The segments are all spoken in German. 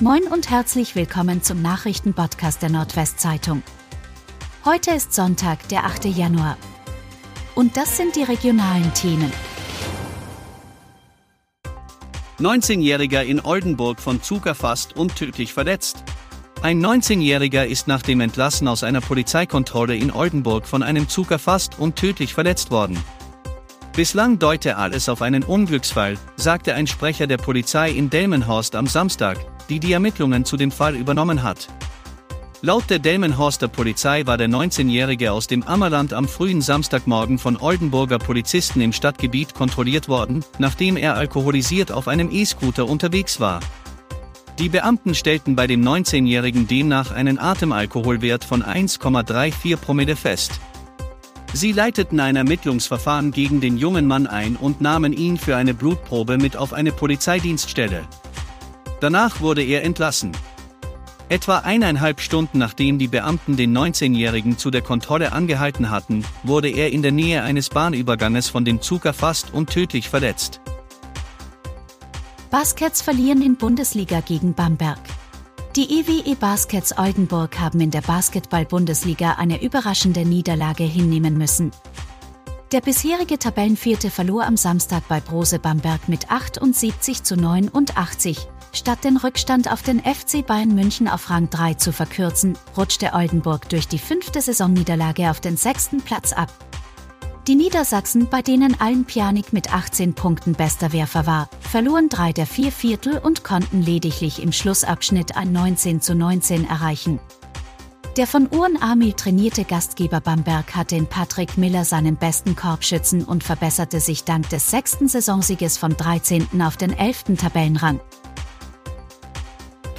Moin und herzlich willkommen zum Nachrichtenpodcast der Nordwestzeitung. Heute ist Sonntag, der 8. Januar. Und das sind die regionalen Themen. 19-Jähriger in Oldenburg von Zug erfasst und tödlich verletzt. Ein 19-Jähriger ist nach dem Entlassen aus einer Polizeikontrolle in Oldenburg von einem Zug erfasst und tödlich verletzt worden. Bislang deute alles auf einen Unglücksfall, sagte ein Sprecher der Polizei in Delmenhorst am Samstag, die die Ermittlungen zu dem Fall übernommen hat. Laut der Delmenhorster Polizei war der 19-Jährige aus dem Ammerland am frühen Samstagmorgen von Oldenburger Polizisten im Stadtgebiet kontrolliert worden, nachdem er alkoholisiert auf einem E-Scooter unterwegs war. Die Beamten stellten bei dem 19-Jährigen demnach einen Atemalkoholwert von 1,34 Promille fest. Sie leiteten ein Ermittlungsverfahren gegen den jungen Mann ein und nahmen ihn für eine Blutprobe mit auf eine Polizeidienststelle. Danach wurde er entlassen. Etwa eineinhalb Stunden nachdem die Beamten den 19-Jährigen zu der Kontrolle angehalten hatten, wurde er in der Nähe eines Bahnüberganges von dem Zug erfasst und tödlich verletzt. Baskets verlieren in Bundesliga gegen Bamberg. Die EWE Baskets Oldenburg haben in der Basketball-Bundesliga eine überraschende Niederlage hinnehmen müssen. Der bisherige Tabellenvierte verlor am Samstag bei Brose Bamberg mit 78 zu 89. Statt den Rückstand auf den FC Bayern München auf Rang 3 zu verkürzen, rutschte Oldenburg durch die fünfte Saisonniederlage auf den sechsten Platz ab. Die Niedersachsen, bei denen Allen Pianik mit 18 Punkten bester Werfer war, verloren drei der vier Viertel und konnten lediglich im Schlussabschnitt ein 19 zu 19 erreichen. Der von Uhren Amil trainierte Gastgeber Bamberg hatte in Patrick Miller seinen besten Korbschützen und verbesserte sich dank des sechsten Saisonsieges vom 13. auf den 11. Tabellenrang.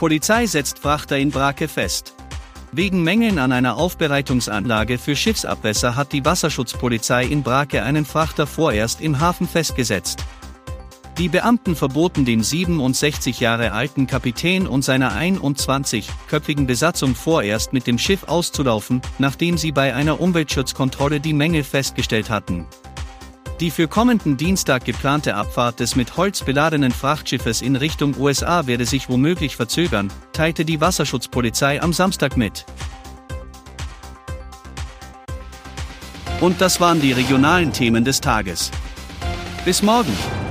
Polizei setzt Frachter in Brake fest. Wegen Mängeln an einer Aufbereitungsanlage für Schiffsabwässer hat die Wasserschutzpolizei in Brake einen Frachter vorerst im Hafen festgesetzt. Die Beamten verboten den 67 Jahre alten Kapitän und seiner 21-köpfigen Besatzung vorerst mit dem Schiff auszulaufen, nachdem sie bei einer Umweltschutzkontrolle die Mängel festgestellt hatten. Die für kommenden Dienstag geplante Abfahrt des mit Holz beladenen Frachtschiffes in Richtung USA werde sich womöglich verzögern, teilte die Wasserschutzpolizei am Samstag mit. Und das waren die regionalen Themen des Tages. Bis morgen!